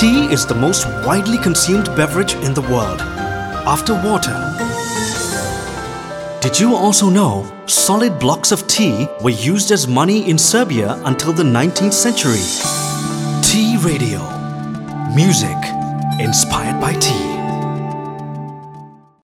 Tea is the most widely consumed beverage in the world, after water. Did you also know solid blocks of tea were used as money in Siberia until the 19th century? Tea Radio. Music inspired by tea.